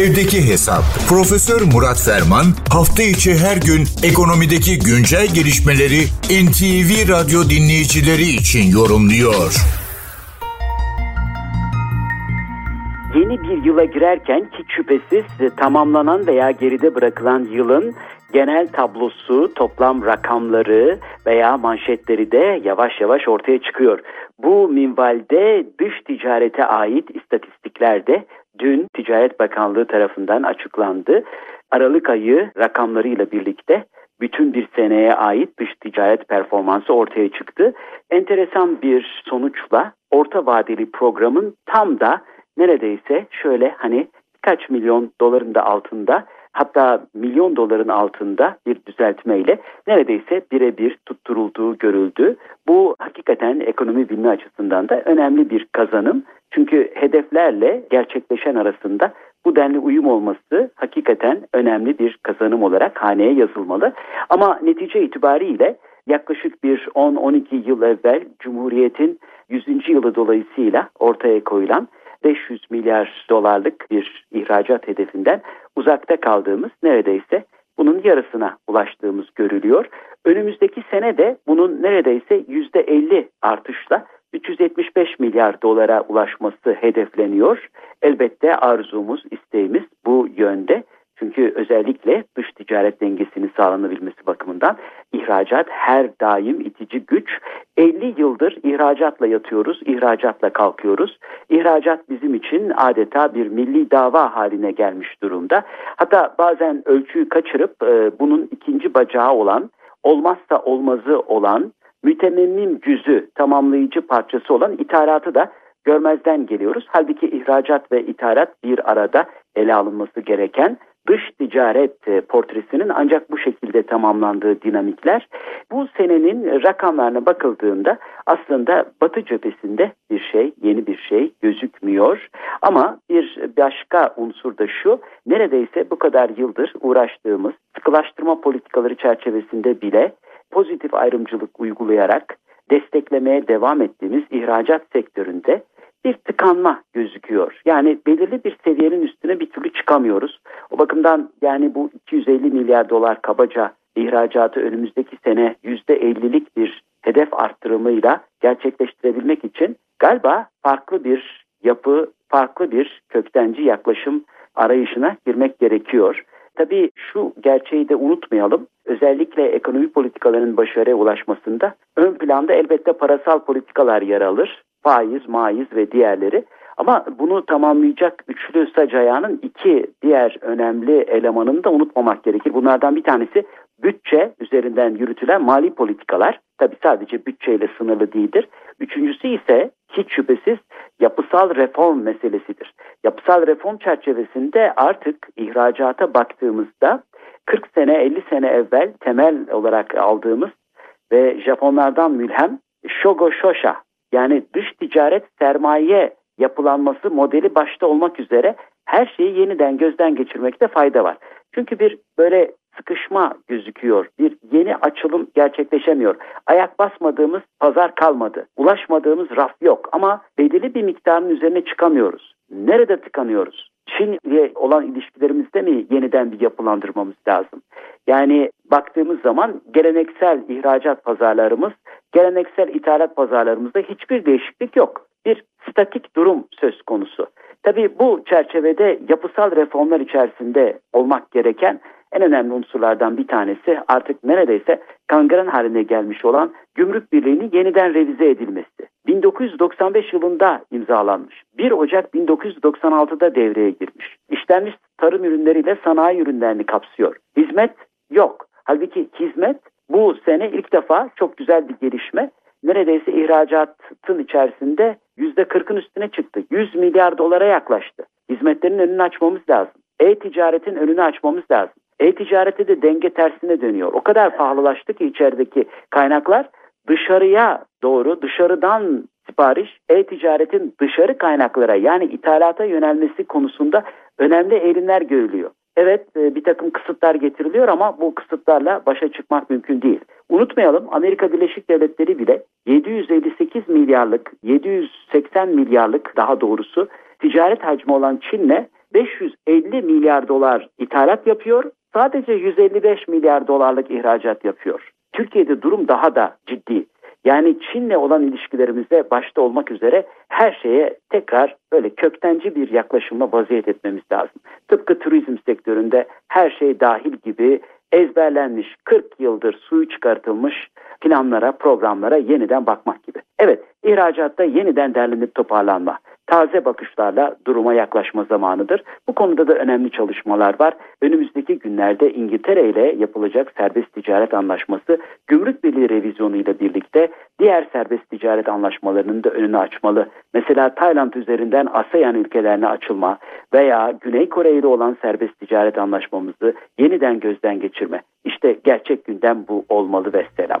Evdeki Hesap. Profesör Murat Ferman hafta içi her gün ekonomideki güncel gelişmeleri NTV Radyo dinleyicileri için yorumluyor. Yeni bir yıla girerken hiç şüphesiz tamamlanan veya geride bırakılan yılın genel tablosu, toplam rakamları veya manşetleri de yavaş yavaş ortaya çıkıyor. Bu minvalde dış ticarete ait istatistikler de dün Ticaret Bakanlığı tarafından açıklandı. Aralık ayı rakamlarıyla birlikte bütün bir seneye ait dış ticaret performansı ortaya çıktı. Enteresan bir sonuçla orta vadeli programın tam da neredeyse şöyle hani birkaç milyon doların da altında hatta milyon doların altında bir düzeltmeyle neredeyse birebir tutturulduğu görüldü. Bu hakikaten ekonomi bilimi açısından da önemli bir kazanım. Çünkü hedeflerle gerçekleşen arasında bu denli uyum olması hakikaten önemli bir kazanım olarak haneye yazılmalı. Ama netice itibariyle yaklaşık bir 10-12 yıl evvel Cumhuriyet'in 100. yılı dolayısıyla ortaya koyulan 500 milyar dolarlık bir ihracat hedefinden uzakta kaldığımız neredeyse bunun yarısına ulaştığımız görülüyor. Önümüzdeki sene de bunun neredeyse %50 artışla 375 milyar dolara ulaşması hedefleniyor. Elbette arzumuz, isteğimiz bu yönde. Çünkü özellikle dış ticaret dengesinin sağlanabilmesi bakımından ihracat her daim itici güç. 50 yıldır ihracatla yatıyoruz, ihracatla kalkıyoruz. İhracat bizim için adeta bir milli dava haline gelmiş durumda. Hatta bazen ölçüyü kaçırıp e, bunun ikinci bacağı olan, olmazsa olmazı olan, mütememmim cüzü, tamamlayıcı parçası olan ithalatı da görmezden geliyoruz. Halbuki ihracat ve ithalat bir arada ele alınması gereken dış ticaret e, portresinin ancak bu şekilde tamamlandığı dinamikler bu senenin rakamlarına bakıldığında aslında Batı cephesinde bir şey, yeni bir şey gözükmüyor. Ama bir başka unsur da şu, neredeyse bu kadar yıldır uğraştığımız sıkılaştırma politikaları çerçevesinde bile pozitif ayrımcılık uygulayarak desteklemeye devam ettiğimiz ihracat sektöründe bir tıkanma gözüküyor. Yani belirli bir seviyenin üstüne bir türlü çıkamıyoruz. O bakımdan yani bu 250 milyar dolar kabaca ihracatı önümüzdeki sene %50'lik bir hedef arttırımıyla gerçekleştirebilmek için galiba farklı bir yapı, farklı bir köktenci yaklaşım arayışına girmek gerekiyor. Tabii şu gerçeği de unutmayalım. Özellikle ekonomi politikalarının başarıya ulaşmasında ön planda elbette parasal politikalar yer alır faiz, maiz ve diğerleri. Ama bunu tamamlayacak üçlü sac ayağının iki diğer önemli elemanını da unutmamak gerekir. Bunlardan bir tanesi bütçe üzerinden yürütülen mali politikalar. Tabi sadece bütçeyle sınırlı değildir. Üçüncüsü ise hiç şüphesiz yapısal reform meselesidir. Yapısal reform çerçevesinde artık ihracata baktığımızda 40 sene 50 sene evvel temel olarak aldığımız ve Japonlardan mülhem Shogo Shosha yani dış ticaret sermaye yapılanması modeli başta olmak üzere her şeyi yeniden gözden geçirmekte fayda var. Çünkü bir böyle sıkışma gözüküyor. Bir yeni açılım gerçekleşemiyor. Ayak basmadığımız pazar kalmadı. Ulaşmadığımız raf yok ama belirli bir miktarın üzerine çıkamıyoruz. Nerede tıkanıyoruz? Çin ile olan ilişkilerimizde mi yeniden bir yapılandırmamız lazım? Yani baktığımız zaman geleneksel ihracat pazarlarımız, geleneksel ithalat pazarlarımızda hiçbir değişiklik yok. Bir statik durum söz konusu. Tabii bu çerçevede yapısal reformlar içerisinde olmak gereken en önemli unsurlardan bir tanesi artık neredeyse kangren haline gelmiş olan gümrük birliğinin yeniden revize edilmesi. 1995 yılında imzalanmış. 1 Ocak 1996'da devreye girmiş. İşlenmiş tarım ürünleriyle sanayi ürünlerini kapsıyor. Hizmet yok. Halbuki hizmet bu sene ilk defa çok güzel bir gelişme. Neredeyse ihracatın içerisinde %40'ın üstüne çıktı. 100 milyar dolara yaklaştı. Hizmetlerin önünü açmamız lazım. E-ticaretin önünü açmamız lazım. E-ticarette de denge tersine dönüyor. O kadar pahalılaştı ki içerideki kaynaklar dışarıya doğru dışarıdan sipariş e-ticaretin dışarı kaynaklara yani ithalata yönelmesi konusunda önemli eğilimler görülüyor. Evet e, bir takım kısıtlar getiriliyor ama bu kısıtlarla başa çıkmak mümkün değil. Unutmayalım Amerika Birleşik Devletleri bile 758 milyarlık 780 milyarlık daha doğrusu ticaret hacmi olan Çin'le 550 milyar dolar ithalat yapıyor. Sadece 155 milyar dolarlık ihracat yapıyor. Türkiye'de durum daha da ciddi. Yani Çin'le olan ilişkilerimizde başta olmak üzere her şeye tekrar böyle köktenci bir yaklaşımla vaziyet etmemiz lazım. Tıpkı turizm sektöründe her şey dahil gibi ezberlenmiş 40 yıldır suyu çıkartılmış planlara, programlara yeniden bakmak gibi. Evet, ihracatta yeniden derlenip toparlanma taze bakışlarla duruma yaklaşma zamanıdır. Bu konuda da önemli çalışmalar var. Önümüzdeki günlerde İngiltere ile yapılacak serbest ticaret anlaşması gümrük birliği revizyonu ile birlikte diğer serbest ticaret anlaşmalarının da önünü açmalı. Mesela Tayland üzerinden ASEAN ülkelerine açılma veya Güney Kore ile olan serbest ticaret anlaşmamızı yeniden gözden geçirme. İşte gerçek gündem bu olmalı ve selam.